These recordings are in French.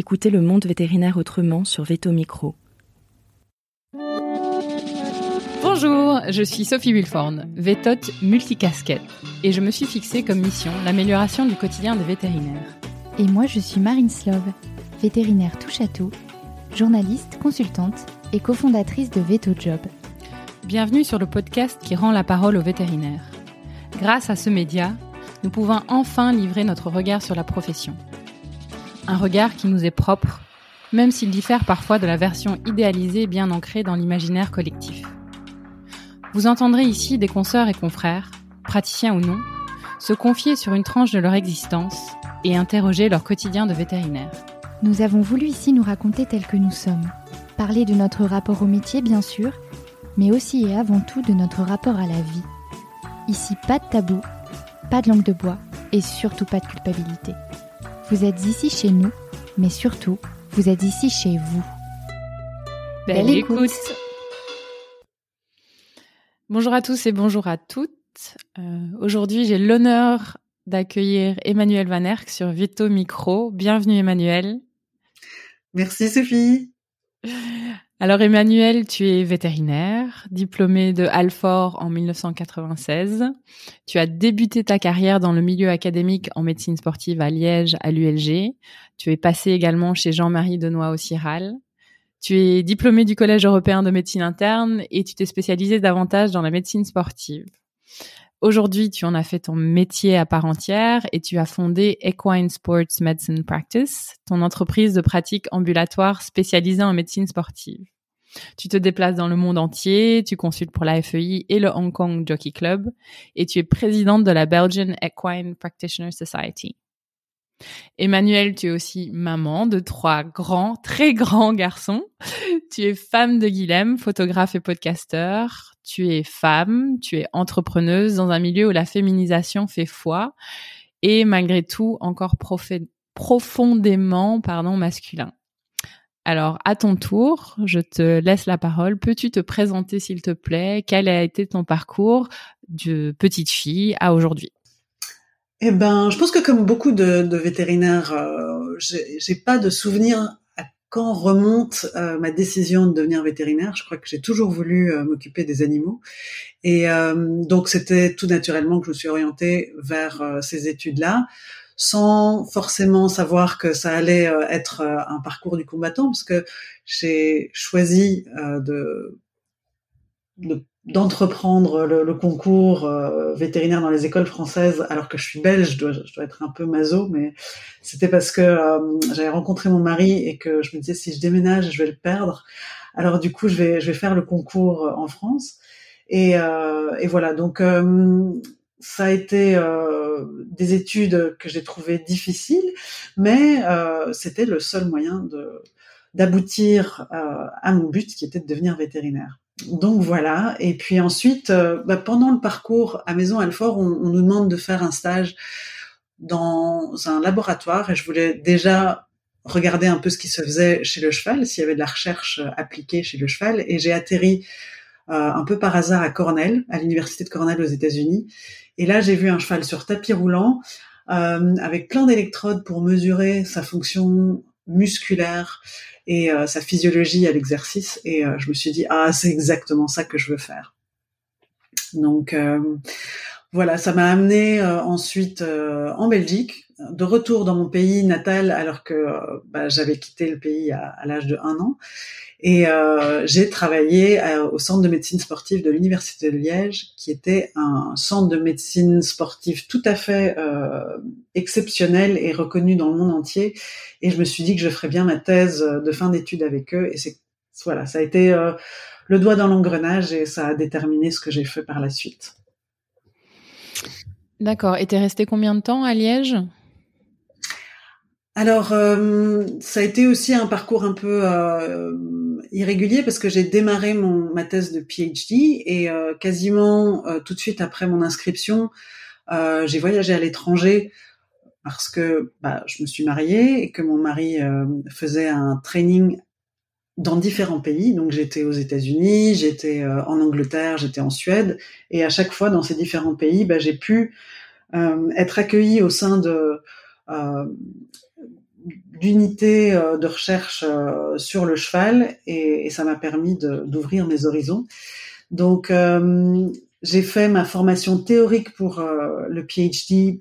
Écoutez le monde vétérinaire autrement sur Veto Micro. Bonjour, je suis Sophie Wilforn, vétote multicasquette, et je me suis fixée comme mission l'amélioration du quotidien des vétérinaires. Et moi, je suis Marine Slove, vétérinaire touche à tout, journaliste, consultante et cofondatrice de Veto Job. Bienvenue sur le podcast qui rend la parole aux vétérinaires. Grâce à ce média, nous pouvons enfin livrer notre regard sur la profession. Un regard qui nous est propre, même s'il diffère parfois de la version idéalisée bien ancrée dans l'imaginaire collectif. Vous entendrez ici des consoeurs et confrères, praticiens ou non, se confier sur une tranche de leur existence et interroger leur quotidien de vétérinaire. Nous avons voulu ici nous raconter tels que nous sommes, parler de notre rapport au métier bien sûr, mais aussi et avant tout de notre rapport à la vie. Ici, pas de tabou, pas de langue de bois et surtout pas de culpabilité. Vous êtes ici chez nous, mais surtout, vous êtes ici chez vous. Belle, écoute. Bonjour à tous et bonjour à toutes. Euh, Aujourd'hui, j'ai l'honneur d'accueillir Emmanuel Van Erck sur Vito Micro. Bienvenue Emmanuel. Merci Sophie. Alors Emmanuel, tu es vétérinaire, diplômé de Alfort en 1996. Tu as débuté ta carrière dans le milieu académique en médecine sportive à Liège, à l'ULG. Tu es passé également chez Jean-Marie Denois au Ciral. Tu es diplômé du Collège européen de médecine interne et tu t'es spécialisé davantage dans la médecine sportive. Aujourd'hui, tu en as fait ton métier à part entière et tu as fondé Equine Sports Medicine Practice, ton entreprise de pratique ambulatoire spécialisée en médecine sportive. Tu te déplaces dans le monde entier, tu consultes pour la FEI et le Hong Kong Jockey Club et tu es présidente de la Belgian Equine Practitioner Society. Emmanuel, tu es aussi maman de trois grands, très grands garçons. Tu es femme de Guilhem, photographe et podcasteur. Tu es femme, tu es entrepreneuse dans un milieu où la féminisation fait foi et malgré tout encore profondément pardon, masculin. Alors, à ton tour, je te laisse la parole. Peux-tu te présenter, s'il te plaît? Quel a été ton parcours de petite fille à aujourd'hui? Eh ben, je pense que comme beaucoup de, vétérinaires, euh, j'ai pas de souvenir quand remonte euh, ma décision de devenir vétérinaire. Je crois que j'ai toujours voulu euh, m'occuper des animaux, et euh, donc c'était tout naturellement que je me suis orientée vers ces études-là, sans forcément savoir que ça allait être un parcours du combattant, parce que j'ai choisi de, de d'entreprendre le, concours euh, vétérinaire dans les écoles françaises alors que je suis belge, je dois, je dois être un peu maso, mais c'était parce que euh, j'avais rencontré mon mari et que je me disais si je déménage, je vais le perdre. Alors du coup, je vais, je vais faire le concours euh, en France. Et, et voilà, donc ça a été des études que j'ai trouvées difficiles, mais c'était le seul moyen de d'aboutir à mon but qui était de devenir vétérinaire donc voilà. Et puis ensuite, euh, bah, pendant le parcours à Maison Alfort, on, nous demande de faire un stage dans un laboratoire. Et je voulais déjà regarder un peu ce qui se faisait chez le cheval, s'il y avait de la recherche euh, appliquée chez le cheval. Et j'ai atterri euh, un peu par hasard à Cornell, à l'université de Cornell aux États-Unis. Et là, j'ai vu un cheval sur tapis roulant avec plein d'électrodes pour mesurer sa fonction musculaire et euh, sa physiologie à l'exercice. Et euh, je me suis dit, ah, c'est exactement ça que je veux faire. Donc euh, voilà, ça m'a amené ensuite en Belgique, de retour dans mon pays natal alors que bah, j'avais quitté le pays à, à l'âge de un an. Et euh, j'ai travaillé au centre de médecine sportive de l'université de Liège, qui était un centre de médecine sportive tout à fait euh, exceptionnel et reconnu dans le monde entier. Et je me suis dit que je ferais bien ma thèse de fin d'études avec eux. Et c'est voilà, ça a été euh, le doigt dans l'engrenage et ça a déterminé ce que j'ai fait par la suite. D'accord. Et t'es resté combien de temps à Liège? Alors, euh, ça a été aussi un parcours un peu euh, irrégulier parce que j'ai démarré mon, ma thèse de PhD et quasiment tout de suite après mon inscription, j'ai voyagé à l'étranger parce que bah, je me suis mariée et que mon mari faisait un training dans différents pays. Donc j'étais aux États-Unis, j'étais en Angleterre, j'étais en Suède et à chaque fois dans ces différents pays, bah, j'ai pu être accueillie au sein d'unités de recherche sur le cheval et ça m'a permis d'ouvrir mes horizons. Donc, j'ai fait ma formation théorique pour le PhD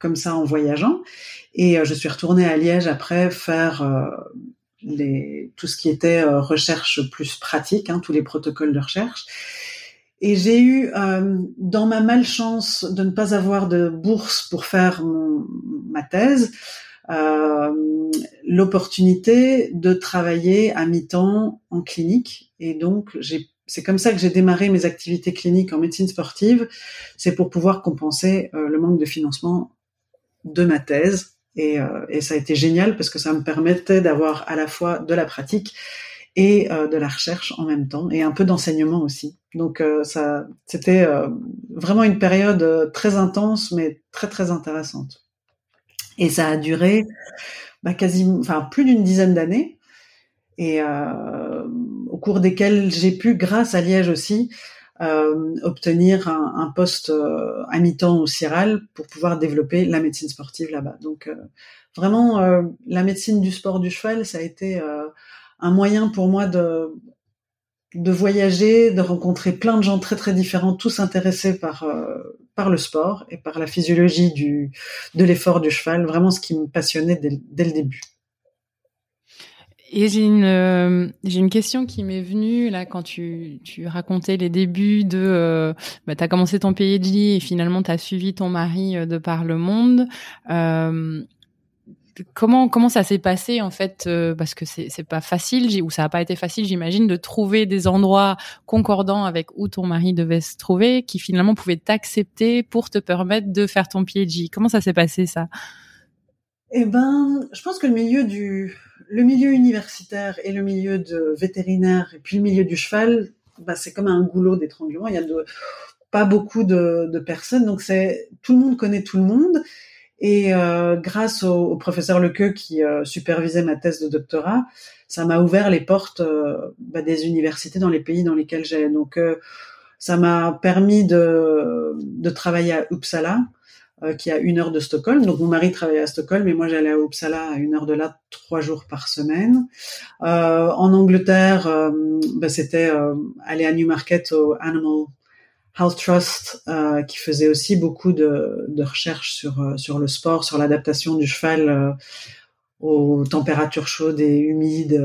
comme ça en voyageant. Et je suis retournée à Liège après faire les, tout ce qui était euh, recherche plus pratique, hein, tous les protocoles de recherche. Et j'ai eu, euh, dans ma malchance de ne pas avoir de bourse pour faire mon, ma thèse, euh, l'opportunité de travailler à mi-temps en clinique. Et donc, c'est comme ça que j'ai démarré mes activités cliniques en médecine sportive. C'est pour pouvoir compenser euh, le manque de financement de ma thèse et, euh, et, ça a été génial parce que ça me permettait d'avoir à la fois de la pratique et euh, de la recherche en même temps et un peu d'enseignement aussi. Donc euh, ça, c'était vraiment une période très intense mais très très intéressante. Et ça a duré bah, enfin plus d'une dizaine d'années et au cours desquelles j'ai pu, grâce à Liège aussi, euh, obtenir un, un poste euh, à mi-temps au CIRAL pour pouvoir développer la médecine sportive là-bas. Donc euh, vraiment, la médecine du sport du cheval, ça a été un moyen pour moi de de voyager, de rencontrer plein de gens très très différents, tous intéressés par par le sport et par la physiologie du de l'effort du cheval, vraiment ce qui me passionnait dès, dès le début. Et j'ai une euh, j'ai une question qui m'est venue là quand tu tu racontais les débuts de euh, bah t'as commencé ton PhD et finalement t'as suivi ton mari euh, de par le monde. Euh, comment comment ça s'est passé en fait parce que c'est c'est pas facile ou ça a pas été facile j'imagine de trouver des endroits concordants avec où ton mari devait se trouver qui finalement pouvaient t'accepter pour te permettre de faire ton PhD. Comment ça s'est passé ça? Eh ben, je pense que le milieu du le milieu universitaire et le milieu de vétérinaire et puis le milieu du cheval, bah, c'est comme un goulot d'étranglement. Il y a de, pas beaucoup de, personnes, donc c'est tout le monde connaît tout le monde. Et euh, grâce au, professeur Lequeux qui euh, supervisait ma thèse de doctorat, ça m'a ouvert les portes euh, bah, des universités dans les pays dans lesquels j'allais. Donc ça m'a permis de, de travailler à Uppsala, euh, qui a une heure de Stockholm. Donc mon mari travaillait à Stockholm et moi j'allais à Uppsala à une heure de là trois jours par semaine. Euh, en Angleterre, euh, bah, c'était euh, aller à Newmarket au Animal Health Trust euh, qui faisait aussi beaucoup de, de recherches sur sur le sport, sur l'adaptation du cheval aux températures chaudes et humides.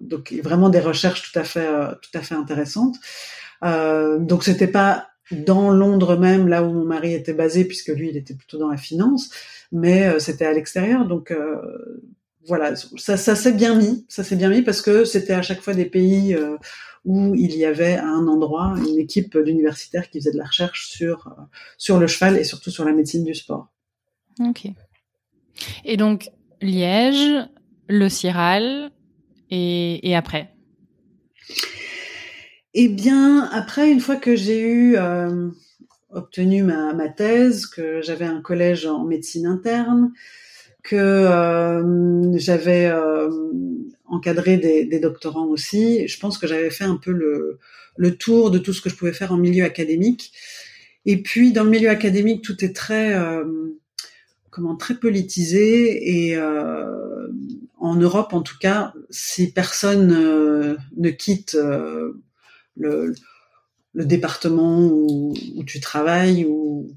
donc vraiment des recherches tout à fait tout à fait intéressantes. donc c'était pas dans Londres même, là où mon mari était basé, puisque lui, il était plutôt dans la finance, mais euh, c'était à l'extérieur. Donc euh, voilà, ça, ça s'est bien mis, ça s'est bien mis parce que c'était à chaque fois des pays euh, où il y avait à un endroit une équipe d'universitaires qui faisait de la recherche sur sur le cheval et surtout sur la médecine du sport. Ok. Et donc Liège, le Ciral et, et après? Eh bien, après, une fois que j'ai eu euh, obtenu ma, thèse, que j'avais un collège en médecine interne, que euh, j'avais euh, encadré des, doctorants aussi, je pense que j'avais fait un peu le, le, tour de tout ce que je pouvais faire en milieu académique. Et puis, dans le milieu académique, tout est très, comment, très politisé et en Europe, en tout cas, si personne ne quitte le, département où, tu travailles ou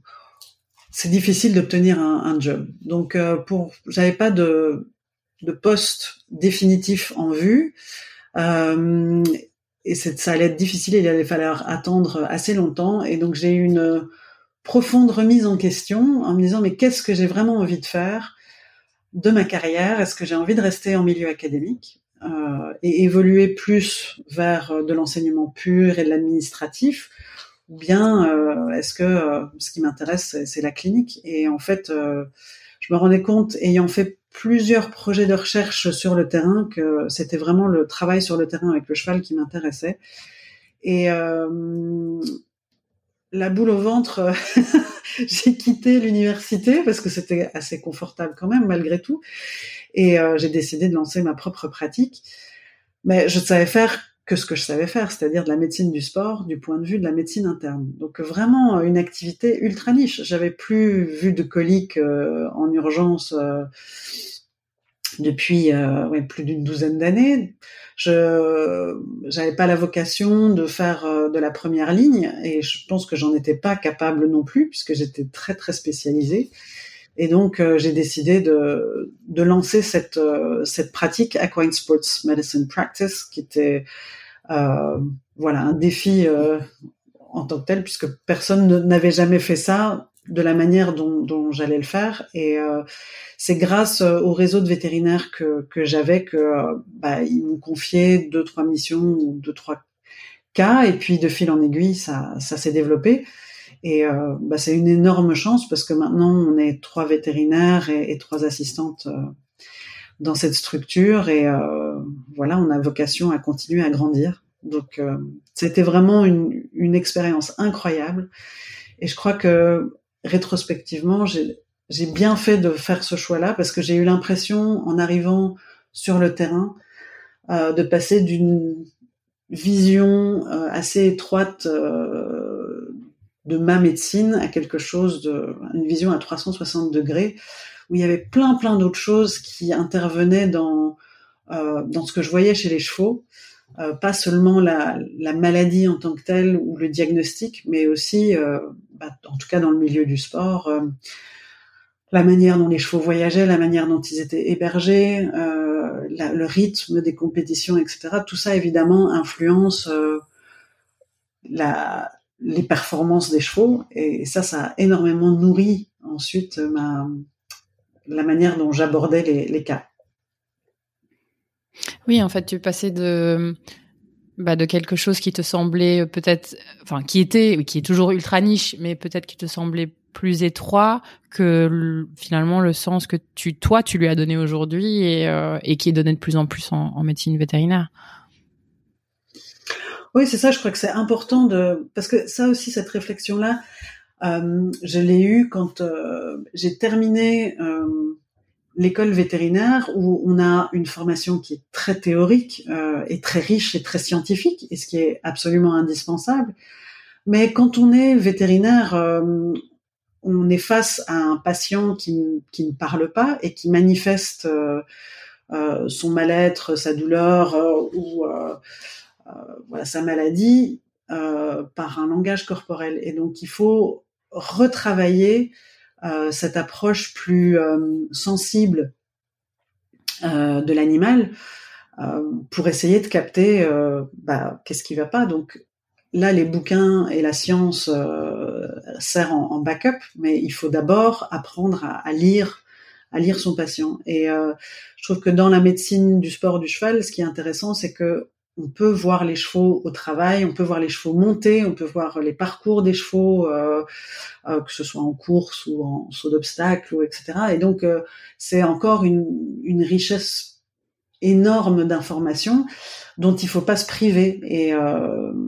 c'est difficile d'obtenir un, job. Donc euh, pour j'avais pas de de poste définitif en vue euh, et ça allait être difficile. Il allait falloir attendre assez longtemps et donc j'ai eu une profonde remise en question en me disant mais qu'est-ce que j'ai vraiment envie de faire de ma carrière? Est-ce que j'ai envie de rester en milieu académique? Euh, et évoluer plus vers euh, de l'enseignement pur et de l'administratif, ou bien euh, est-ce que ce qui m'intéresse c'est la clinique Et en fait, je me rendais compte, ayant fait plusieurs projets de recherche sur le terrain, que c'était vraiment le travail sur le terrain avec le cheval qui m'intéressait. Et la boule au ventre, j'ai quitté l'université parce que c'était assez confortable quand même malgré tout. Et euh, j'ai décidé de lancer ma propre pratique. Mais je savais faire que ce que je savais faire, c'est-à-dire de la médecine du sport du point de vue de la médecine interne. Donc vraiment une activité ultra niche. J'avais plus vu de coliques euh, en urgence euh, depuis euh, plus d'une douzaine d'années. Je j'avais pas la vocation de faire de la première ligne et je pense que j'en étais pas capable non plus puisque j'étais très très spécialisée. Et donc, j'ai décidé de, de lancer cette, cette pratique Aquine Sports Medicine Practice, qui était euh, voilà un défi euh, en tant que tel, puisque personne n'avait jamais fait ça de la manière dont, dont j'allais le faire. Et euh, c'est grâce au réseau de vétérinaires que, que j'avais que bah, ils m'ont confié deux trois missions ou deux trois cas, et puis de fil en aiguille, ça, ça s'est développé. Et euh, bah, c'est une énorme chance parce que maintenant on est trois vétérinaires et, trois assistantes dans cette structure et euh, voilà, on a vocation à continuer à grandir. Donc euh, c'était vraiment une, une expérience incroyable et je crois que rétrospectivement, j'ai bien fait de faire ce choix-là parce que j'ai eu l'impression en arrivant sur le terrain euh, de passer d'une vision euh, assez étroite euh, de ma médecine à quelque chose de une vision à 360 degrés où il y avait plein plein d'autres choses qui intervenaient dans dans ce que je voyais chez les chevaux, euh, pas seulement la, la, maladie en tant que telle ou le diagnostic, mais aussi, euh, bah, en tout cas dans le milieu du sport, euh, la manière dont les chevaux voyageaient, la manière dont ils étaient hébergés, euh, la, le rythme des compétitions, etc. Tout ça évidemment influence la, les performances des chevaux et ça, ça a énormément nourri ensuite ma, la manière dont j'abordais les, les, cas. Oui, en fait, tu passais de bah, de quelque chose qui te semblait peut-être, enfin, qui était, qui est toujours ultra niche, mais peut-être qui te semblait plus étroit que finalement le sens que tu, toi, tu lui as donné aujourd'hui et, euh, qui est donné de plus en plus en, médecine vétérinaire. Oui, c'est ça. Je crois que c'est important de parce que ça aussi cette réflexion là, euh, je l'ai eu quand euh, j'ai terminé euh, l'école vétérinaire où on a une formation qui est très théorique euh, et très riche et très scientifique, et ce qui est absolument indispensable. Mais quand on est vétérinaire, euh, on est face à un patient qui, qui, ne parle pas et qui manifeste son mal-être, sa douleur ou voilà, sa maladie par un langage corporel. Et donc il faut retravailler euh, cette approche plus euh, sensible euh, de l'animal pour essayer de capter bah, qu'est-ce qui va pas. Donc là, les bouquins et la science euh, servent en, en, backup, mais il faut d'abord apprendre à, à, lire, à lire son patient. Et euh, je trouve que dans la médecine du sport du cheval, ce qui est intéressant, c'est que on peut voir les chevaux au travail, on peut voir les chevaux monter, on peut voir les parcours des chevaux, euh, euh, que ce soit en course ou en saut d'obstacle, ou etc. Et donc euh, c'est encore une, une, richesse énorme d'informations dont il faut pas se priver. Et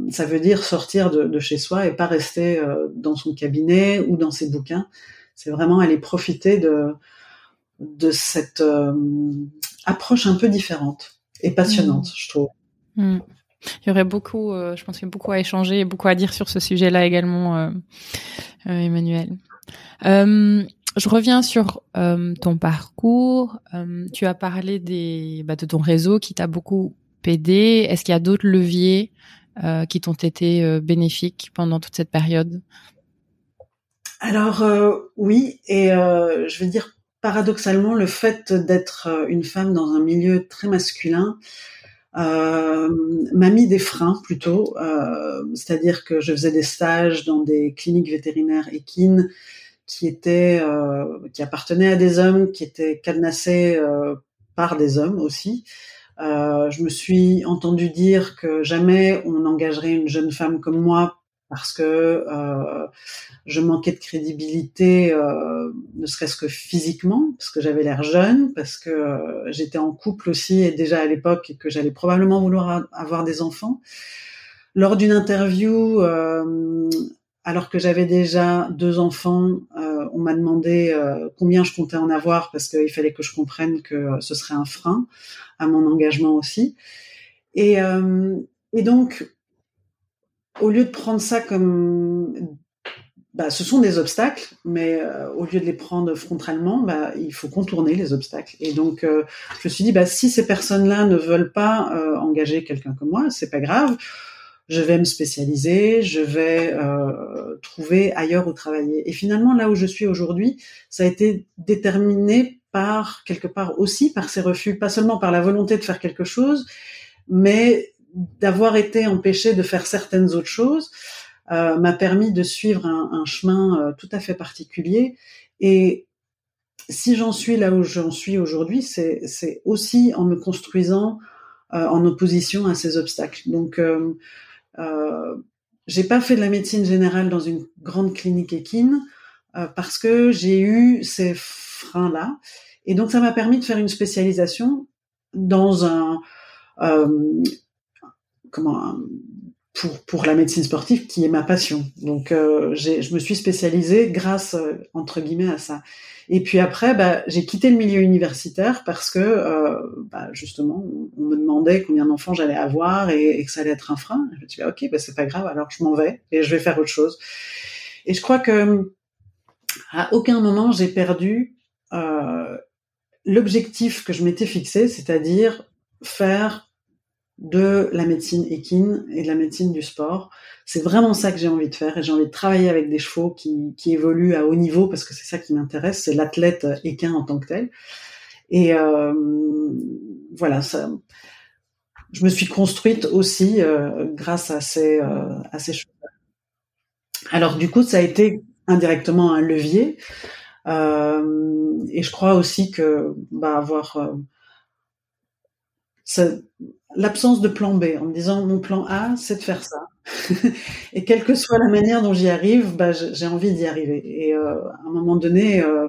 ça veut dire sortir de, de, chez soi et pas rester dans son cabinet ou dans ses bouquins. C'est vraiment aller profiter de de cette approche un peu différente et passionnante, mmh. je trouve. Mm. Il y aurait beaucoup, euh, je pense qu'il y a beaucoup à échanger et beaucoup à dire sur ce sujet-là également, euh, euh, Emmanuel. je reviens sur ton parcours. tu as parlé bah, de ton réseau qui t'a beaucoup aidé. Est-ce qu'il y a d'autres leviers qui t'ont été bénéfiques pendant toute cette période? Alors oui, et je veux dire paradoxalement, le fait d'être une femme dans un milieu très masculin euh, m'a mis des freins plutôt, euh, c'est-à-dire que je faisais des stages dans des cliniques vétérinaires équines qui étaient, euh, qui appartenaient à des hommes, qui étaient cadenassés euh, par des hommes aussi. Euh, je me suis entendu dire que jamais on engagerait une jeune femme comme moi parce que euh, je manquais de crédibilité, euh, ne serait-ce que physiquement, parce que j'avais l'air jeune, parce que euh, j'étais en couple aussi et déjà à l'époque et que j'allais probablement vouloir avoir des enfants. Lors d'une interview, euh, alors que j'avais déjà deux enfants, euh, on m'a demandé combien je comptais en avoir parce qu'il fallait que je comprenne que ce serait un frein à mon engagement aussi. Et et donc, au lieu de prendre ça comme bah, ce sont des obstacles, mais euh, au lieu de les prendre frontalement, bah, il faut contourner les obstacles. Et donc, euh, je me suis dit, bah, si ces personnes-là ne veulent pas euh, engager quelqu'un comme moi, c'est pas grave. Je vais me spécialiser, je vais trouver ailleurs où travailler. Et finalement, là où je suis aujourd'hui, ça a été déterminé par quelque part aussi par ces refus, pas seulement par la volonté de faire quelque chose, mais d'avoir été empêché de faire certaines autres choses. Euh, m'a permis de suivre un, chemin euh, tout à fait particulier. Et si j'en suis là où j'en suis aujourd'hui, c'est aussi en me construisant euh, en opposition à ces obstacles. Donc, euh, euh, j'ai pas fait de la médecine générale dans une grande clinique équine parce que j'ai eu ces freins-là. Et donc, ça m'a permis de faire une spécialisation dans un comment un, pour, pour la médecine sportive qui est ma passion. Donc euh, je me suis spécialisée grâce euh, entre guillemets à ça. Et puis après, bah, j'ai quitté le milieu universitaire parce que euh, bah, justement, on, me demandait combien d'enfants j'allais avoir et, que ça allait être un frein. Je me suis dit, ok, bah, c'est pas grave, alors je m'en vais et je vais faire autre chose. Et je crois que à aucun moment j'ai perdu euh, l'objectif que je m'étais fixé, c'est-à-dire faire de la médecine équine et de la médecine du sport. C'est vraiment ça que j'ai envie de faire et j'ai envie de travailler avec des chevaux qui, qui évoluent à haut niveau parce que c'est ça qui m'intéresse, c'est l'athlète équin en tant que tel. Et euh, voilà, ça, je me suis construite aussi euh, grâce à ces, euh, à ces choses. Alors du coup, ça a été indirectement un levier. Euh, et je crois aussi que bah, avoir euh, l'absence de plan B, en me disant mon plan A, c'est de faire ça. et quelle que soit la manière dont j'y arrive, bah, j'ai envie d'y arriver. Et euh, à un moment donné, euh,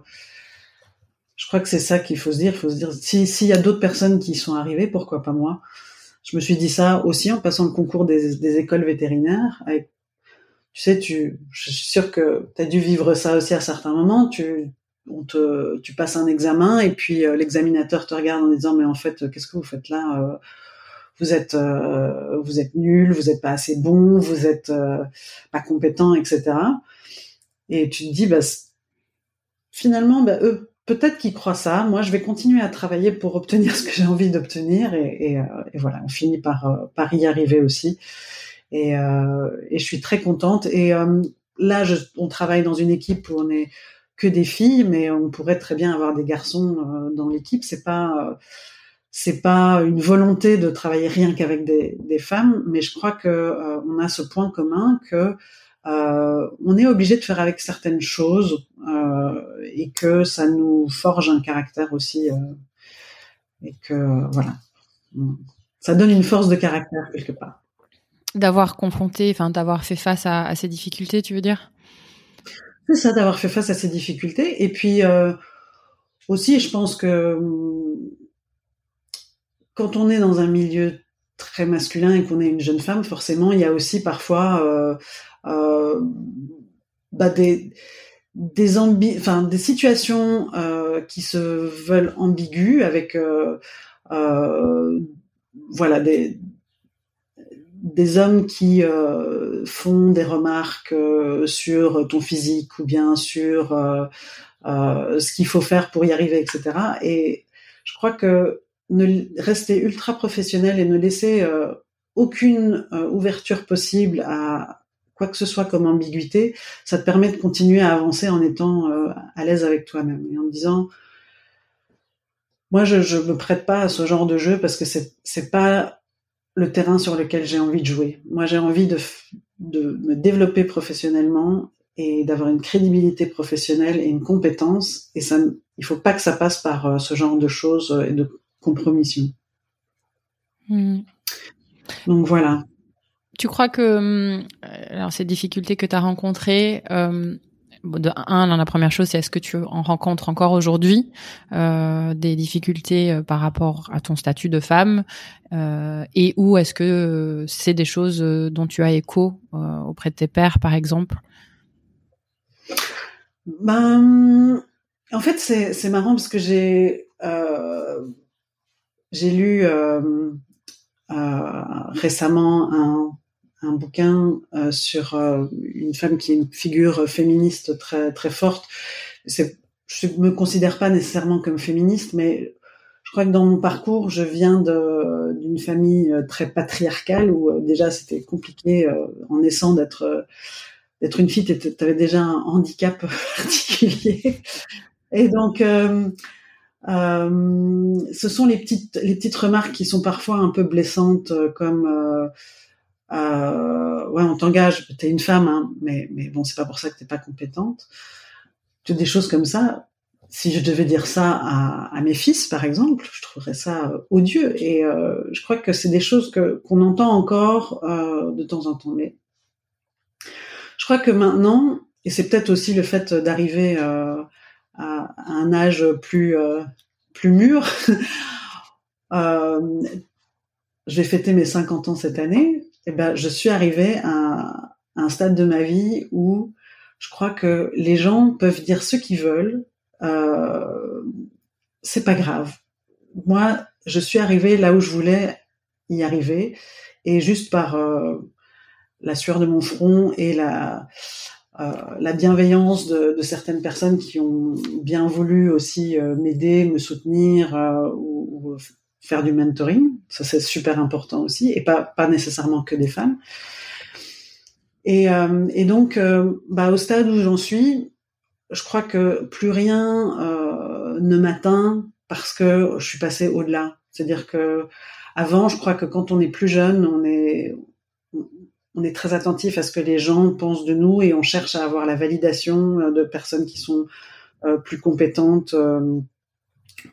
je crois que c'est ça qu'il faut se dire. Il faut se dire, s'il y a d'autres personnes qui sont arrivées, pourquoi pas moi? Je me suis dit ça aussi en passant le concours des, écoles vétérinaires. Tu sais, tu, je suis sûre que tu as dû vivre ça aussi à certains moments. Tu on te, tu passes un examen et puis euh, l'examinateur te regarde en disant mais en fait qu'est-ce que vous faites là euh, vous êtes euh, vous êtes nul vous êtes pas assez bon vous êtes pas compétent etc et tu te dis bah finalement bah, eux peut-être qu'ils croient ça. Moi je vais continuer à travailler pour obtenir ce que j'ai envie d'obtenir et, voilà on finit par y arriver aussi. Et, et je suis très contente. Et là je, on travaille dans une équipe où on est que des filles, mais on pourrait très bien avoir des garçons euh, dans l'équipe. C'est pas euh, c'est pas une volonté de travailler rien qu'avec des, femmes, mais je crois que euh, on a ce point commun que on est obligé de faire avec certaines choses et que ça nous forge un caractère aussi et que voilà, ça donne une force de caractère quelque part. D'avoir confronté, enfin d'avoir fait face à ces difficultés, tu veux dire? C'est ça, d'avoir fait face à ces difficultés. Et puis euh, aussi, je pense que quand on est dans un milieu très masculin et qu'on est une jeune femme, forcément, il y a aussi parfois euh, euh, bah des des des situations euh, qui se veulent ambiguës avec euh, voilà des des hommes qui euh, font des remarques euh, sur ton physique ou bien sur euh, ce qu'il faut faire pour y arriver, etc. Et je crois que ne rester ultra professionnel et ne laisser aucune ouverture possible à quoi que ce soit comme ambiguïté, ça te permet de continuer à avancer en étant à l'aise avec toi-même et en disant moi je, je me prête pas à ce genre de jeu parce que c'est c'est pas le terrain sur lequel j'ai envie de jouer. Moi, j'ai envie de, de me développer professionnellement et d'avoir une crédibilité professionnelle et une compétence. Et ça, il faut pas que ça passe par euh, ce genre de choses euh, et de compromission. Hmm. Donc voilà. Tu crois que hum, alors ces difficultés que tu as rencontrées, euh, de un, la première chose, c'est est-ce que tu en rencontres encore aujourd'hui euh, des difficultés euh, par rapport à ton statut de femme euh, et ou est-ce que c'est des choses dont tu as écho auprès de tes pères, par exemple? Ben, en fait, c'est c'est marrant parce que j'ai j'ai lu récemment un, un bouquin sur une femme qui est une figure féministe très très forte. Je me considère pas nécessairement comme féministe, mais je crois que dans mon parcours, je viens d'une famille très patriarcale où déjà c'était compliqué en naissant d'être d'être une fille, tu avais déjà un handicap particulier. Et donc, euh, euh, ce sont les petites, les petites remarques qui sont parfois un peu blessantes, euh, comme euh, euh, ouais, on t'engage, t'es une femme, hein, mais mais bon, c'est pas pour ça que t'es pas compétente. Toutes des choses comme ça. Si je devais dire ça à, mes fils, par exemple, je trouverais ça odieux. Et je crois que c'est des choses que qu'on entend encore de temps en temps. Mais je crois que maintenant, et c'est peut-être aussi le fait d'arriver euh, à, un âge plus euh, plus mûr. euh, je vais fêter mes 50 ans cette année. Et ben, je suis arrivée à, un stade de ma vie où je crois que les gens peuvent dire ce qu'ils veulent. Euh, c'est pas grave. Moi, je suis arrivée là où je voulais y arriver, et juste par euh, la sueur de mon front et la, euh, la bienveillance de, certaines personnes qui ont bien voulu aussi euh, m'aider, me soutenir ou, ou, faire du mentoring. Ça, c'est super important aussi, et pas, pas nécessairement que des femmes. Et, euh, donc, bah, au stade où j'en suis, je crois que plus rien ne m'atteint parce que je suis passée au-delà. C'est-à-dire que avant, je crois que quand on est plus jeune, on est on est très attentif à ce que les gens pensent de nous et on cherche à avoir la validation euh, de personnes qui sont euh, plus compétentes euh,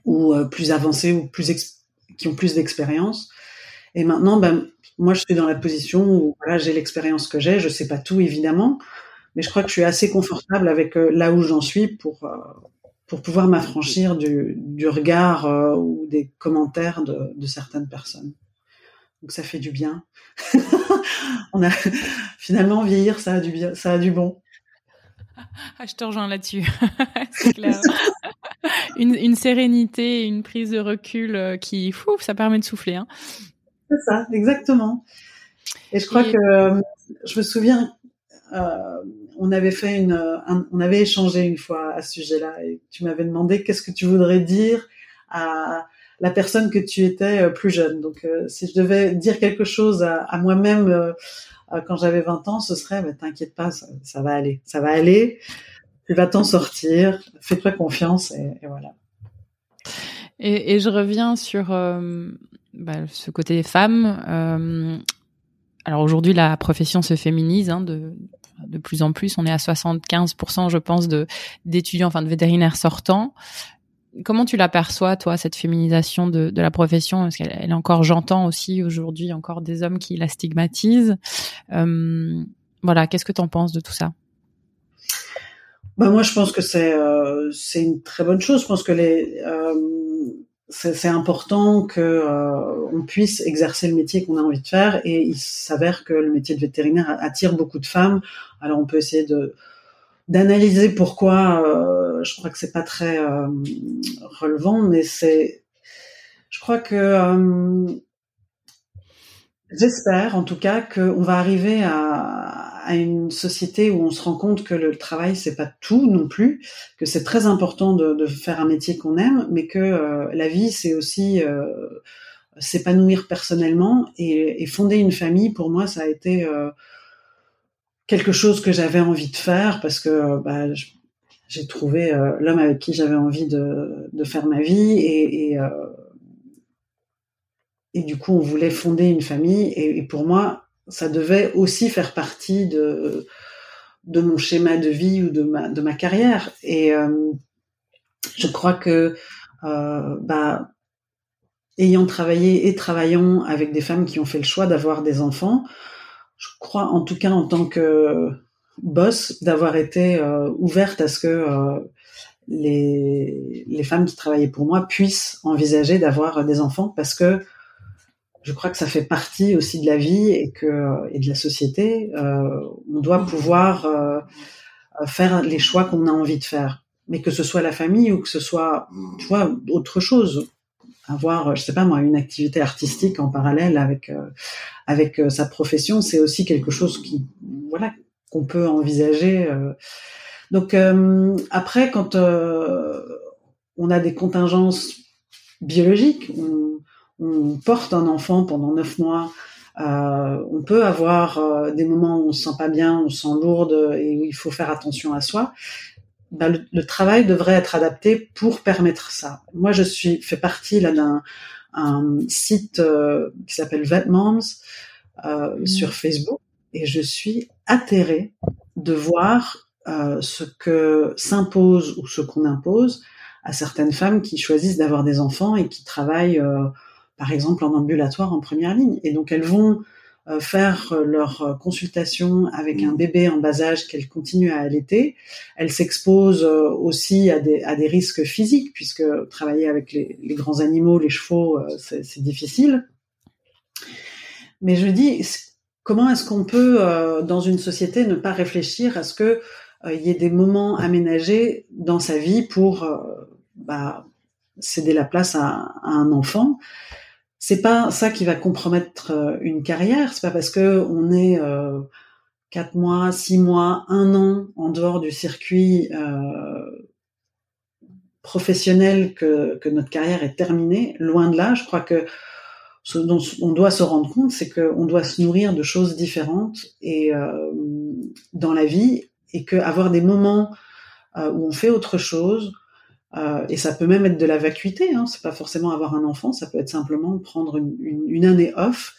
ou plus avancées ou plus qui ont plus d'expérience. Et maintenant, ben, moi, je suis dans la position où voilà, j'ai l'expérience que j'ai. Je sais pas tout, évidemment, mais je crois que je suis assez confortable avec là où j'en suis pour pour pouvoir m'affranchir du, du regard ou des commentaires de, de certaines personnes. Donc ça fait du bien. on a finalement vieillir, ça a du bien, ça a du bon. Ah, je te rejoins là-dessus. c'est clair. une, une, sérénité, une prise de recul euh, qui, fou, ça permet de souffler. Hein. C'est ça, exactement. Et je crois que euh, je me souviens, euh, on avait fait une, on avait échangé une fois à ce sujet-là, et tu m'avais demandé qu'est-ce que tu voudrais dire à la personne que tu étais plus jeune. Donc, euh, si je devais dire quelque chose à, moi-même euh, quand j'avais 20 ans, ce serait bah, t'inquiète pas, ça, va aller, ça va aller, tu vas t'en sortir, fais-toi confiance et, voilà. Et, je reviens sur bah, ce côté femme. alors aujourd'hui, la profession se féminise hein, de, de plus en plus. On est à 75%, je pense, d'étudiants, enfin de vétérinaires sortants comment tu l'aperçois, toi, cette féminisation de, de la profession? Qu'elle est encore, j'entends aussi aujourd'hui encore des hommes qui la stigmatisent? Euh, voilà, qu'est-ce que tu en penses de tout ça? Bah moi, je pense que c'est euh, c'est une très bonne chose. Je pense que les euh, c'est important que euh, on puisse exercer le métier qu'on a envie de faire. Et il s'avère que le métier de vétérinaire attire beaucoup de femmes. Alors, on peut essayer de d'analyser pourquoi. Je crois que c'est pas très relevant, mais c'est. Je crois que j'espère, en tout cas, qu'on va arriver à, à, une société où on se rend compte que le travail c'est pas tout non plus, que c'est très important de, faire un métier qu'on aime, mais que la vie c'est aussi s'épanouir personnellement et, fonder une famille. Pour moi, ça a été quelque chose que j'avais envie de faire parce que bah, j'ai trouvé euh, l'homme avec qui j'avais envie de, faire ma vie et, et, euh, du coup on voulait fonder une famille et, pour moi ça devait aussi faire partie de, de mon schéma de vie ou de ma, de ma carrière. Et euh, je crois que euh, bah, ayant travaillé et travaillant avec des femmes qui ont fait le choix d'avoir des enfants, je crois en tout cas en tant que boss d'avoir été euh, ouverte à ce que les, les femmes qui travaillaient pour moi puissent envisager d'avoir des enfants parce que je crois que ça fait partie aussi de la vie et que et de la société. Euh, on doit pouvoir euh, faire les choix qu'on a envie de faire, mais que ce soit la famille ou que ce soit, tu vois, autre chose, avoir, je sais pas moi, une activité artistique en parallèle avec avec sa profession, c'est aussi quelque chose qui, voilà, qu'on peut envisager. Donc après, quand on a des contingences biologiques, on porte un enfant pendant neuf mois euh, on peut avoir euh, des moments où on se sent pas bien, on se sent lourde et où il faut faire attention à soi. Ben, le, travail devrait être adapté pour permettre ça. Moi, je suis fait partie là d'un un site euh, qui s'appelle Vetmoms euh, mmh. sur Facebook et je suis atterrée de voir ce que s'impose ou ce qu'on impose à certaines femmes qui choisissent d'avoir des enfants et qui travaillent par exemple en ambulatoire en première ligne. Et donc elles vont euh, faire leur consultation avec un bébé en bas âge qu'elles continuent à allaiter. Elles s'exposent euh, aussi à des, à des risques physiques, puisque travailler avec les, les grands animaux, les chevaux, euh, c'est difficile. Mais je dis, comment est-ce qu'on peut, dans une société, ne pas réfléchir à ce que il y ait des moments aménagés dans sa vie pour bah, céder la place à, à un enfant? C'est pas ça qui va compromettre euh, une carrière. C'est pas parce que on est euh, quatre mois, six mois, un an en dehors du circuit euh, professionnel que, que, notre carrière est terminée. Loin de là, je crois que ce dont on doit se rendre compte, c'est qu'on doit se nourrir de choses différentes et dans la vie, et qu'avoir des moments où on fait autre chose, euh, et ça peut même être de la vacuité. Hein. C'est pas forcément avoir un enfant, ça peut être simplement prendre une, une, une année off.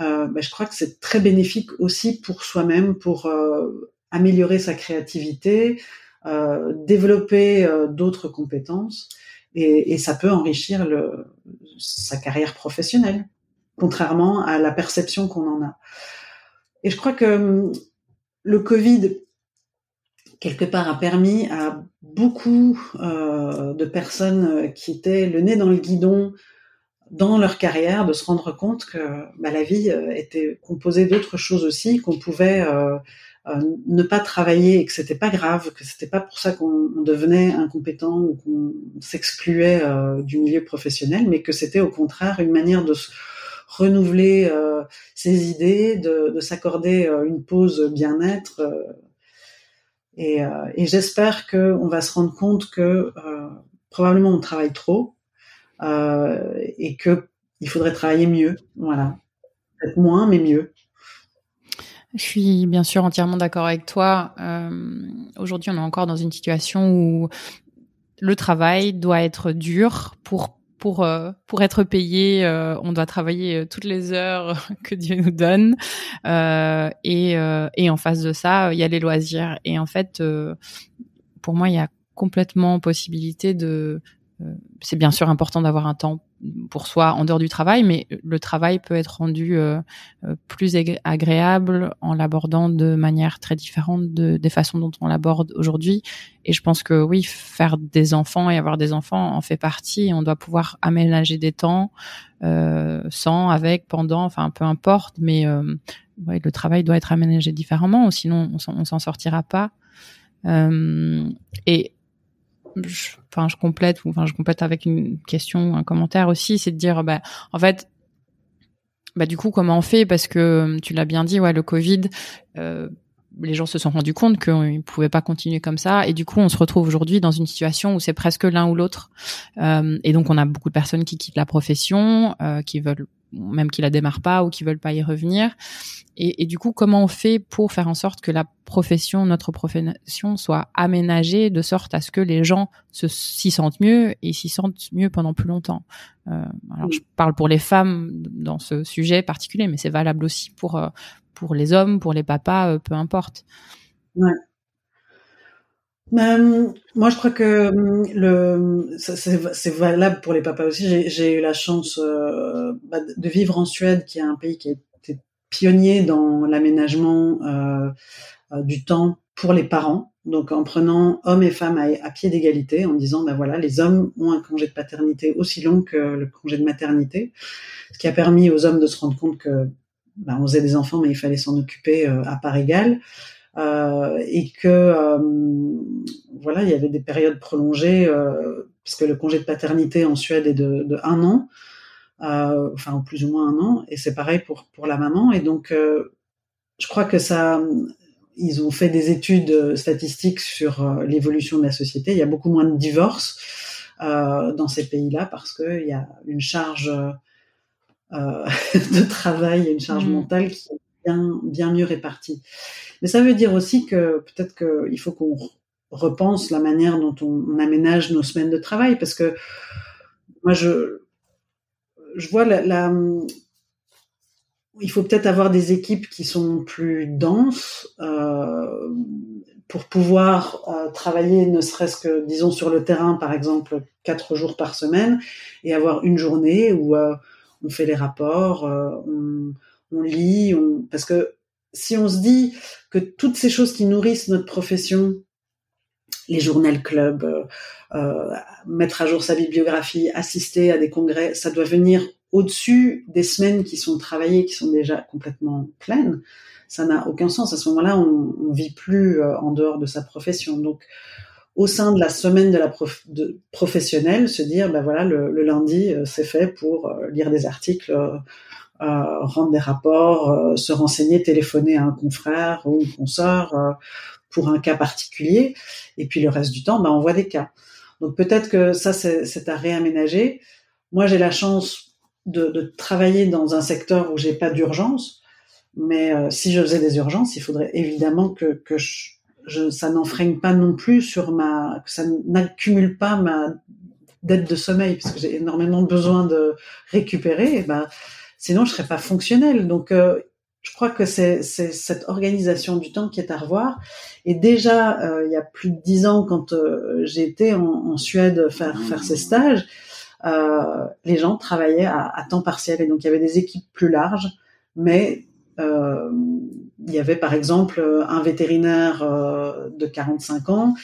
Euh, bah, je crois que c'est très bénéfique aussi pour soi-même, pour euh, améliorer sa créativité, euh, développer euh, d'autres compétences, et, et, ça peut enrichir le, sa carrière professionnelle, contrairement à la perception qu'on en a. Et je crois que hum, le Covid quelque part a permis à beaucoup euh, de personnes euh, qui étaient le nez dans le guidon dans leur carrière de se rendre compte que bah, la vie euh, était composée d'autres choses aussi, qu'on pouvait euh, ne pas travailler et que c'était pas grave, que c'était pas pour ça qu'on devenait incompétent ou qu'on s'excluait du milieu professionnel, mais que c'était au contraire une manière de renouveler ses idées, de, de s'accorder une pause bien-être et, euh, et j'espère qu'on va se rendre compte que euh, probablement on travaille trop euh, et que il faudrait travailler mieux. Voilà, peut-être moins, mais mieux. Je suis bien sûr entièrement d'accord avec toi. Euh, Aujourd'hui, on est encore dans une situation où le travail doit être dur pour pour euh, pour être payé, euh, on doit travailler euh, toutes les heures que Dieu nous donne. et et en face de ça, il y a les loisirs. Et en fait, pour moi, il y a complètement possibilité de c'est bien sûr important d'avoir un temps pour soi en dehors du travail, mais le travail peut être rendu euh, euh, plus agréable en l'abordant de manière très différente de, des façons dont on l'aborde aujourd'hui. Et je pense que oui, faire des enfants et avoir des enfants en fait partie. On doit pouvoir aménager des temps euh, sans, avec, pendant, enfin peu importe, mais euh, ouais, le travail doit être aménagé différemment, sinon on s'en sortira pas. Euh, et enfin je complète enfin je complète avec une question un commentaire aussi c'est de dire bah en fait bah du coup comment on fait? Parce que tu l'as bien dit ouais le Covid euh, les gens se sont rendus compte qu'ils ne pouvaient pas continuer comme ça. Et du coup on se retrouve aujourd'hui dans une situation où c'est presque l'un ou l'autre. Euh, et donc on a beaucoup de personnes qui quittent la profession euh, qui veulent même qui la démarrent pas ou qui veulent pas y revenir et, et, du coup, comment on fait pour faire en sorte que la profession, notre profession, soit aménagée de sorte à ce que les gens s'y sentent mieux et s'y sentent mieux pendant plus longtemps? Euh, Alors, je parle pour les femmes dans ce sujet particulier, mais c'est valable aussi pour euh, pour les hommes, pour les papas, euh, peu importe. Ouais. Ben, moi, je crois que hum, le c'est valable pour les papas aussi. J'ai eu la chance euh, bah, de vivre en Suède, qui est un pays qui est pionnier dans l'aménagement euh, euh, du temps pour les parents. Donc en prenant hommes et femmes à, pied d'égalité, en disant ben voilà, les hommes ont un congé de paternité aussi long que le congé de maternité, ce qui a permis aux hommes de se rendre compte que ben, on faisait des enfants, mais il fallait s'en occuper euh, à part égale. Euh, et que euh, voilà, il y avait des périodes prolongées parce que le congé de paternité en Suède est de, de un an, euh, enfin plus ou moins un an, et c'est pareil pour pour la maman. Et donc, euh, je crois que ça, ils ont fait des études statistiques sur euh, l'évolution de la société. Il y a beaucoup moins de divorces euh, dans ces pays-là parce qu'il y a une charge euh, de travail, une charge mmh. mentale qui est bien, mieux répartie. Mais ça veut dire aussi que peut-être qu'il faut qu'on repense la manière dont on, aménage nos semaines de travail parce que moi je je vois la, il faut peut-être avoir des équipes qui sont plus denses euh, pour pouvoir euh, travailler ne serait-ce que disons sur le terrain par exemple quatre jours par semaine et avoir une journée où euh, on fait les rapports on, on, lit parce que si on se dit que toutes ces choses qui nourrissent notre profession les journaux club, euh, euh, mettre à jour sa bibliographie, assister à des congrès, ça doit venir au-dessus des semaines qui sont travaillées, qui sont déjà complètement pleines. Ça n'a aucun sens. À ce moment-là, on, on vit plus euh, en dehors de sa profession. Donc, au sein de la semaine de la professionnelle, se dire, ben voilà, le, lundi, c'est fait pour lire des articles, rendre des rapports, se renseigner, téléphoner à un confrère ou une consoeur pour un cas particulier, et puis le reste du temps, ben, on voit des cas. Donc peut-être que ça, c'est à réaménager. Moi, j'ai la chance de, travailler dans un secteur où j'ai pas d'urgence, mais euh, si je faisais des urgences, il faudrait évidemment que, que ça n'enfreigne pas non plus sur ma, que ça n'accumule pas ma dette de sommeil, parce que j'ai énormément besoin de récupérer. Ben, sinon, je serais pas fonctionnelle. Donc euh, je crois que c'est cette organisation du temps qui est à revoir. Et déjà, euh, il y a plus de dix ans, quand euh, j'ai été en, en, Suède faire, faire ces stages, euh, les gens travaillaient à, à, temps partiel. Et donc, il y avait des équipes plus larges, mais euh, il y avait par exemple un vétérinaire euh, de 45 ans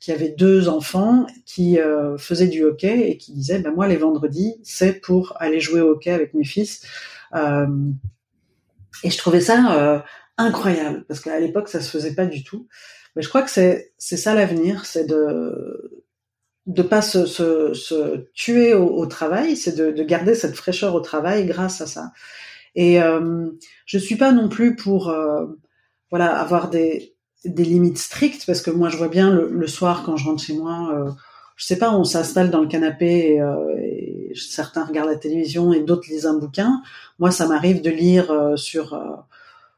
qui avait deux enfants qui euh, faisaient du hockey et qui disait, ben moi, les vendredis, c'est pour aller jouer au hockey avec mes fils. Euh, et je trouvais ça euh, incroyable parce qu'à l'époque ça se faisait pas du tout. Mais je crois que c'est c'est ça l'avenir, c'est de de pas se, se, tuer au, travail, c'est de, de, garder cette fraîcheur au travail grâce à ça. Et euh, je suis pas non plus pour euh, voilà avoir des des limites strictes parce que moi je vois bien le, soir quand je rentre chez moi euh, je sais pas, on s'installe dans le canapé et, euh, certains regardent la télévision et d'autres lisent un bouquin. Moi, ça m'arrive de lire euh, sur, euh,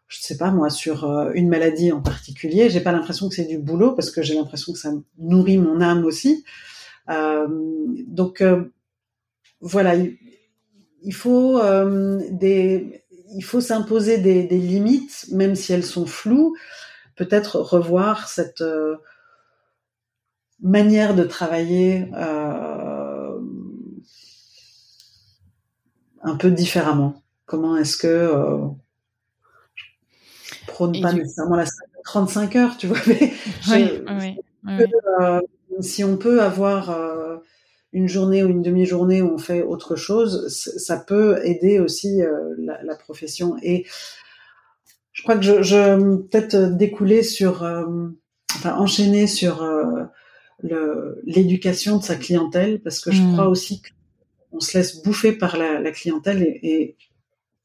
je sais pas moi, sur une maladie en particulier. J'ai pas l'impression que c'est du boulot parce que j'ai l'impression que ça nourrit mon âme aussi. Donc voilà, il, il faut des, il faut s'imposer des, des, limites, même si elles sont floues. Peut-être revoir cette manière de travailler euh, un peu différemment Comment est-ce que euh, je prône pas du... nécessairement la 35 heures, tu vois, mais oui, oui, oui. Euh, si on peut avoir euh, une journée ou une demi-journée où on fait autre chose, ça peut aider aussi euh, la, la, profession. Et je crois que je, je peut-être découler sur, euh, enfin enchaîner sur l'éducation de sa clientèle parce que je mmh. crois aussi qu'on se laisse bouffer par la, la clientèle et, et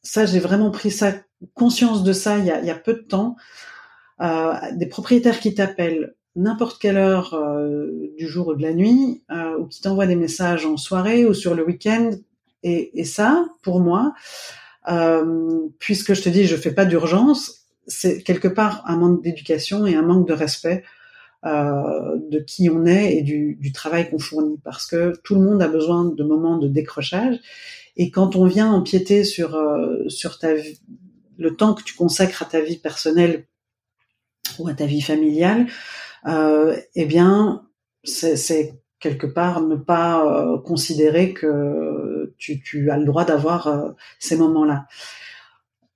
ça j'ai vraiment pris ça conscience de ça il y a, il y a peu de temps euh, des propriétaires qui t'appellent n'importe quelle heure euh, du jour ou de la nuit euh, ou qui t'envoient des messages en soirée ou sur le week-end et, et, ça pour moi euh, puisque je te dis je fais pas d'urgence c'est quelque part un manque d'éducation et un manque de respect euh, de qui on est et du, du travail qu'on fournit, parce que tout le monde a besoin de moments de décrochage. Et quand on vient empiéter sur euh, sur ta vie, le temps que tu consacres à ta vie personnelle ou à ta vie familiale, euh, eh bien, c'est quelque part ne pas euh, considérer que tu, tu, as le droit d'avoir euh, ces moments-là.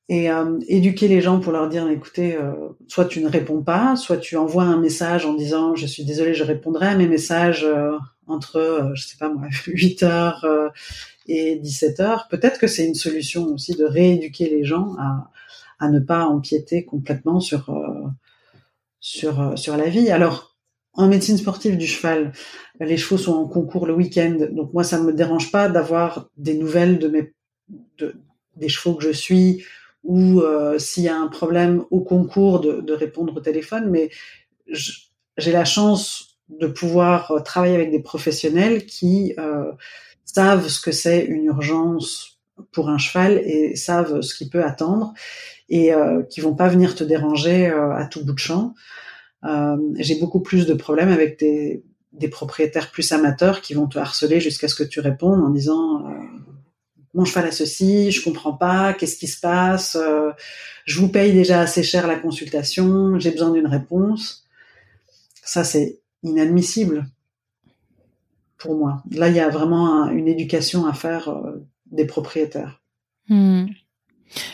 Et euh, éduquer les gens pour leur dire écoutez euh, soit tu ne réponds pas soit tu envoies un message en disant je suis désolé je répondrai à mes messages entre je sais pas moi 8 heures et 17 heures. Peut-être que c'est une solution aussi de rééduquer les gens à, à ne pas empiéter complètement sur sur sur la vie. Alors en médecine sportive du cheval, les chevaux sont en concours le week-end, donc moi ça me dérange pas d'avoir des nouvelles des chevaux que je suis ou euh, s'il y a un problème au concours de, répondre au téléphone, mais j'ai la chance de pouvoir euh, travailler avec des professionnels qui euh, savent ce que c'est une urgence pour un cheval et savent ce qui peut attendre et euh, qui vont pas venir te déranger à tout bout de champ. J'ai beaucoup plus de problèmes avec des, propriétaires plus amateurs qui vont te harceler jusqu'à ce que tu répondes en disant mon cheval a ceci, je comprends pas, qu'est-ce qui se passe, euh, je vous paye déjà assez cher la consultation, j'ai besoin d'une réponse. Ça, c'est inadmissible pour moi. Là, il y a vraiment une éducation à faire euh, des propriétaires. Hmm.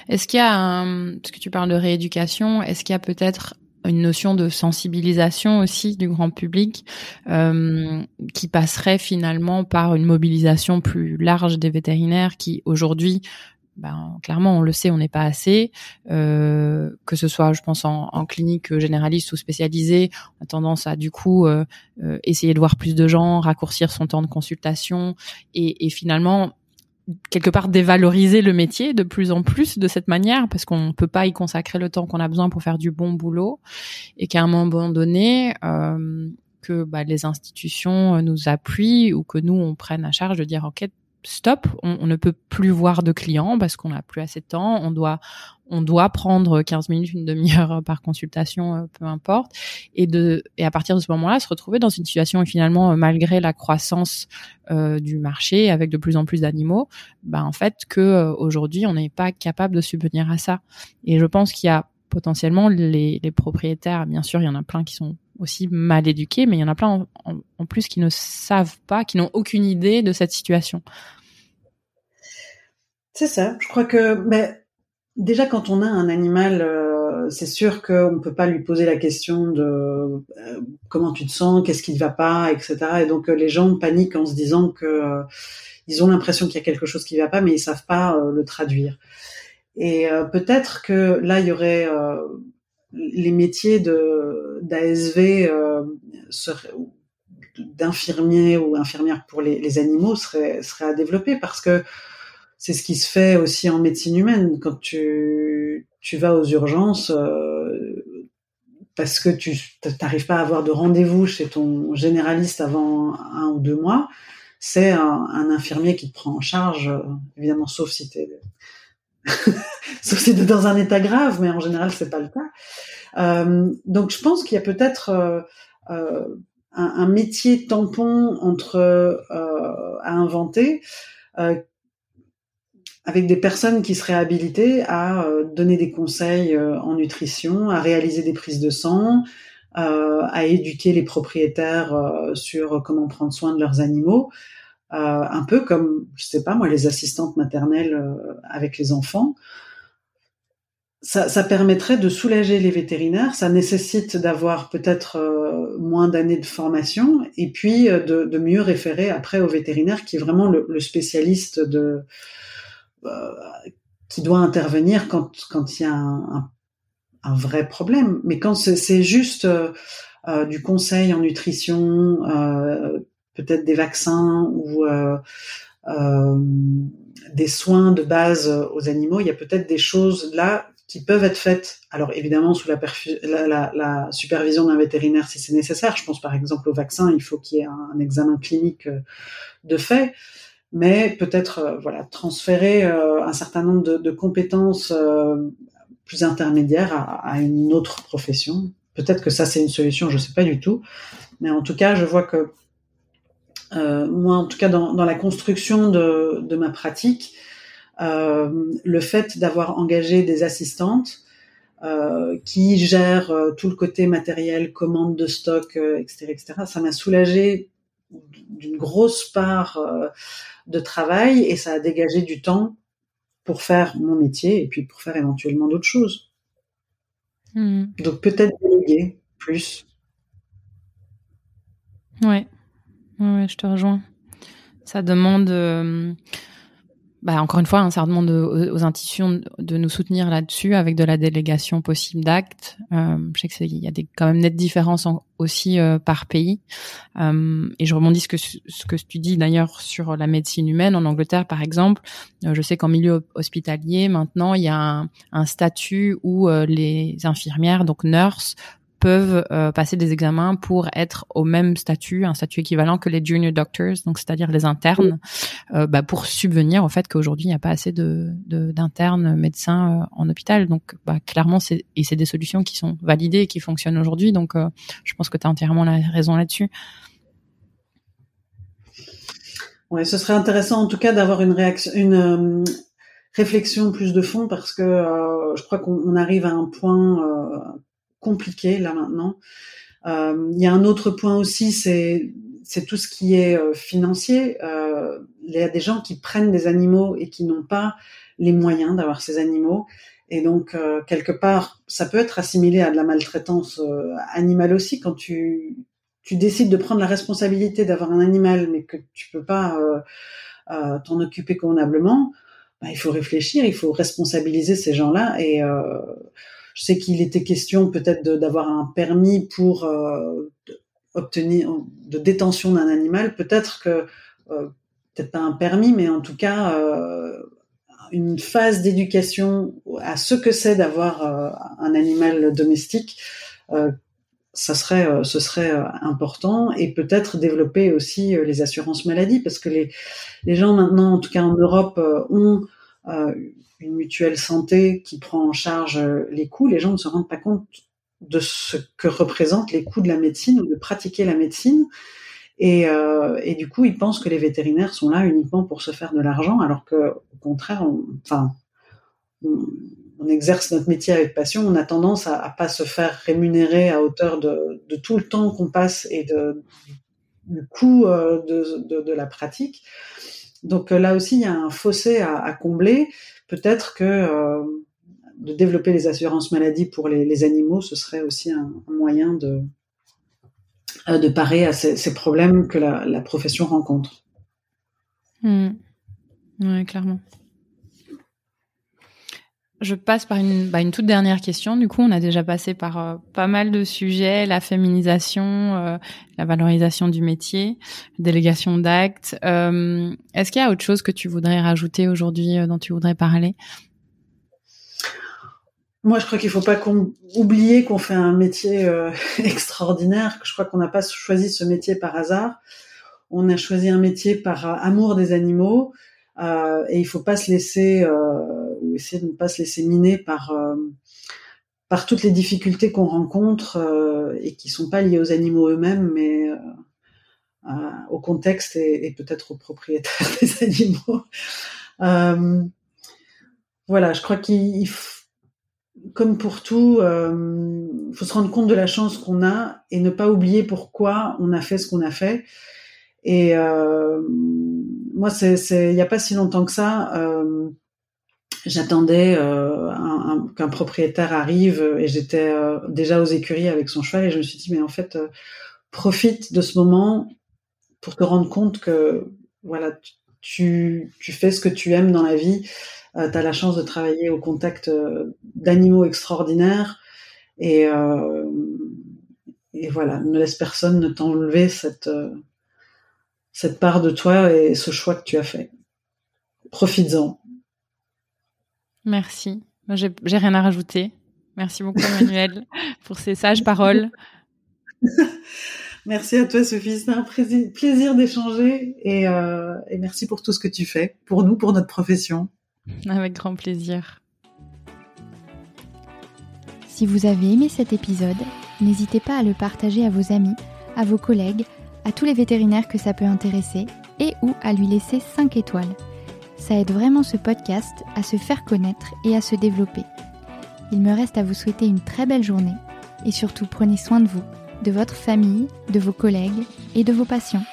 Est-ce qu'il y a, parce que tu parles de rééducation, est-ce qu'il y a peut-être une notion de sensibilisation aussi du grand public euh, qui passerait finalement par une mobilisation plus large des vétérinaires qui aujourd'hui ben, clairement, on le sait, on n'est pas assez. Euh, que ce soit, je pense, en, clinique généraliste ou spécialisée, on a tendance à du coup euh, euh essayer de voir plus de gens, raccourcir son temps de consultation et, et finalement quelque part dévaloriser le métier de plus en plus de cette manière parce qu'on ne peut pas y consacrer le temps qu'on a besoin pour faire du bon boulot et qu'à un moment donné euh, que bah, les institutions nous appuient ou que nous on prenne à charge de dire ok stop, on, ne peut plus voir de clients parce qu'on n'a plus assez de temps, on doit on doit prendre 15 minutes, une demi-heure par consultation, euh, peu importe, et de et à partir de ce moment-là, se retrouver dans une situation où finalement, euh, malgré la croissance euh, du marché, avec de plus en plus d'animaux, bah en fait que aujourd'hui, on n'est pas capable de subvenir à ça. Et je pense qu'il y a potentiellement les, propriétaires, bien sûr, il y en a plein qui sont aussi mal éduqués, mais il y en a plein en, plus qui ne savent pas, qui n'ont aucune idée de cette situation. C'est ça. Je crois que déjà quand on a un animal, euh, c'est sûr qu'on ne peut pas lui poser la question de euh, comment tu te sens, qu'est-ce qui ne va pas, etc. Et donc euh, les gens paniquent en se disant que ils ont l'impression qu'il y a quelque chose qui ne va pas, mais ils savent pas le traduire. Et peut-être que là il y aurait les métiers de d'ASV euh, d'infirmiers ou infirmières pour les, animaux seraient, à développer parce que c'est ce qui se fait aussi en médecine humaine. Quand tu tu vas aux urgences euh, parce que tu n'arrives pas à avoir de rendez-vous chez ton généraliste avant un ou deux mois, c'est un, un, infirmier qui te prend en charge, évidemment, sauf si tu sauf si t'es dans un état grave, mais en général c'est pas le cas. Euh, donc je pense qu'il y a peut-être euh, euh un, métier tampon entre à inventer avec des personnes qui seraient habilitées à donner des conseils en nutrition, à réaliser des prises de sang, à éduquer les propriétaires sur comment prendre soin de leurs animaux. Euh, un peu comme, je sais pas moi, les assistantes maternelles euh, avec les enfants. Ça, permettrait de soulager les vétérinaires. Ça nécessite d'avoir peut-être euh, moins d'années de formation et puis de, mieux référer après au vétérinaire qui est vraiment le, spécialiste de qui doit intervenir quand quand il y a un, vrai problème. Mais quand c'est juste du conseil en nutrition, peut-être des vaccins ou euh, euh, des soins de base aux animaux, il y a peut-être des choses là qui peuvent être faites. Alors évidemment sous la, la, supervision d'un vétérinaire si c'est nécessaire. Je pense par exemple au vaccin, il faut qu'il y ait un, examen clinique euh, de fait, mais peut-être voilà transférer un certain nombre de, compétences plus intermédiaires à, une autre profession. Peut-être que ça c'est une solution, je sais pas du tout, mais en tout cas je vois que euh, moi, en tout cas, dans, dans la construction de, de ma pratique, euh, le fait d'avoir engagé des assistantes euh, qui gèrent tout le côté matériel, commande de stock, etc., etc., ça m'a soulagé d'une grosse part de travail et ça a dégagé du temps pour faire mon métier et puis pour faire éventuellement d'autres choses. Mmh. Donc peut-être déléguer plus. Ouais. Ouais, je te rejoins. Ça demande. Euh, bah, encore une fois, hein, ça demande aux, aux institutions de nous soutenir là-dessus avec de la délégation possible d'actes. Euh, je sais qu'il y a des quand même nettes différences aussi euh, par pays. Et je rebondis ce que ce que tu dis d'ailleurs sur la médecine humaine en Angleterre, par exemple. Je sais qu'en milieu hospitalier, maintenant, il y a un, statut où les infirmières, donc nurses, peuvent euh, passer des examens pour être au même statut, un statut équivalent que les junior doctors, donc c'est-à-dire les internes, euh, bah, pour subvenir au fait qu'aujourd'hui il n'y a pas assez de d'internes médecins euh, en hôpital. Donc bah, clairement, c'est et c'est des solutions qui sont validées et qui fonctionnent aujourd'hui. Donc je pense que tu as entièrement la raison là-dessus. Ouais, ce serait intéressant en tout cas d'avoir une réaction, une réflexion plus de fond parce que je crois qu'on arrive à un point compliqué là maintenant. Euh, il y a un autre point aussi, c'est c'est tout ce qui est euh, financier. Euh, il y a des gens qui prennent des animaux et qui n'ont pas les moyens d'avoir ces animaux. Et donc, quelque part, ça peut être assimilé à de la maltraitance animale aussi quand tu, tu décides de prendre la responsabilité d'avoir un animal, mais que tu peux pas t'en occuper convenablement. Bah, il faut réfléchir, il faut responsabiliser ces gens-là et je sais qu'il était question peut-être d'avoir un permis pour euh, obtenir de détention d'un animal. Peut-être que euh, peut-être pas un permis, mais en tout cas euh, une phase d'éducation à ce que c'est d'avoir un animal domestique. ça serait, ce serait important et peut-être développer aussi les assurances maladie parce que les, les gens maintenant, en tout cas en Europe, ont une mutuelle santé qui prend en charge euh, les coûts, les gens ne se rendent pas compte de ce que représentent les coûts de la médecine ou de pratiquer la médecine. Et, euh, du coup, ils pensent que les vétérinaires sont là uniquement pour se faire de l'argent, alors que, au contraire, on, enfin, on, exerce notre métier avec passion. On a tendance à, à pas se faire rémunérer à hauteur de, tout le temps qu'on passe et de, du coût euh, de, la pratique. Donc là aussi, il y a un fossé à combler peut-être que euh, de développer les assurances maladie pour les, animaux, ce serait aussi un, moyen de, euh, de parer à ces, problèmes que la, profession rencontre. Mmh. Oui, clairement. Je passe par une, bah, une, toute dernière question. Du coup, on a déjà passé par euh, pas mal de sujets, la féminisation, la valorisation du métier, délégation d'actes. Euh, Est-ce qu'il y a autre chose que tu voudrais rajouter aujourd'hui, euh, dont tu voudrais parler? Moi, je crois qu'il faut pas oublier qu'on fait un métier euh, extraordinaire. Je crois qu'on n'a pas choisi ce métier par hasard. On a choisi un métier par amour des animaux. Euh, et il faut pas se laisser euh, essayer de ne pas se laisser miner par par toutes les difficultés qu'on rencontre euh, et qui sont pas liées aux animaux eux-mêmes, mais euh, au contexte et, peut-être aux propriétaires des animaux. Euh, voilà, je crois qu'il, comme pour tout, euh, faut se rendre compte de la chance qu'on a et ne pas oublier pourquoi on a fait ce qu'on a fait. Et euh, moi, il n'y a pas si longtemps que ça. Euh, j'attendais euh, qu'un propriétaire arrive et j'étais euh, déjà aux écuries avec son cheval et je me suis dit mais en fait euh, profite de ce moment pour te rendre compte que voilà tu, tu fais ce que tu aimes dans la vie. Tu as la chance de travailler au contact d'animaux extraordinaires et et voilà ne laisse personne ne t'enlever cette cette part de toi et ce choix que tu as fait. Profites-en Merci. J'ai rien à rajouter. Merci beaucoup, Emmanuel, pour ces sages paroles. merci à toi, Sophie. C'est un plaisir d'échanger et, euh, et merci pour tout ce que tu fais pour nous, pour notre profession. Avec grand plaisir. Si vous avez aimé cet épisode, n'hésitez pas à le partager à vos amis, à vos collègues, à tous les vétérinaires que ça peut intéresser et ou à lui laisser 5 étoiles. Ça aide vraiment ce podcast à se faire connaître et à se développer. Il me reste à vous souhaiter une très belle journée et surtout prenez soin de vous, de votre famille, de vos collègues et de vos patients.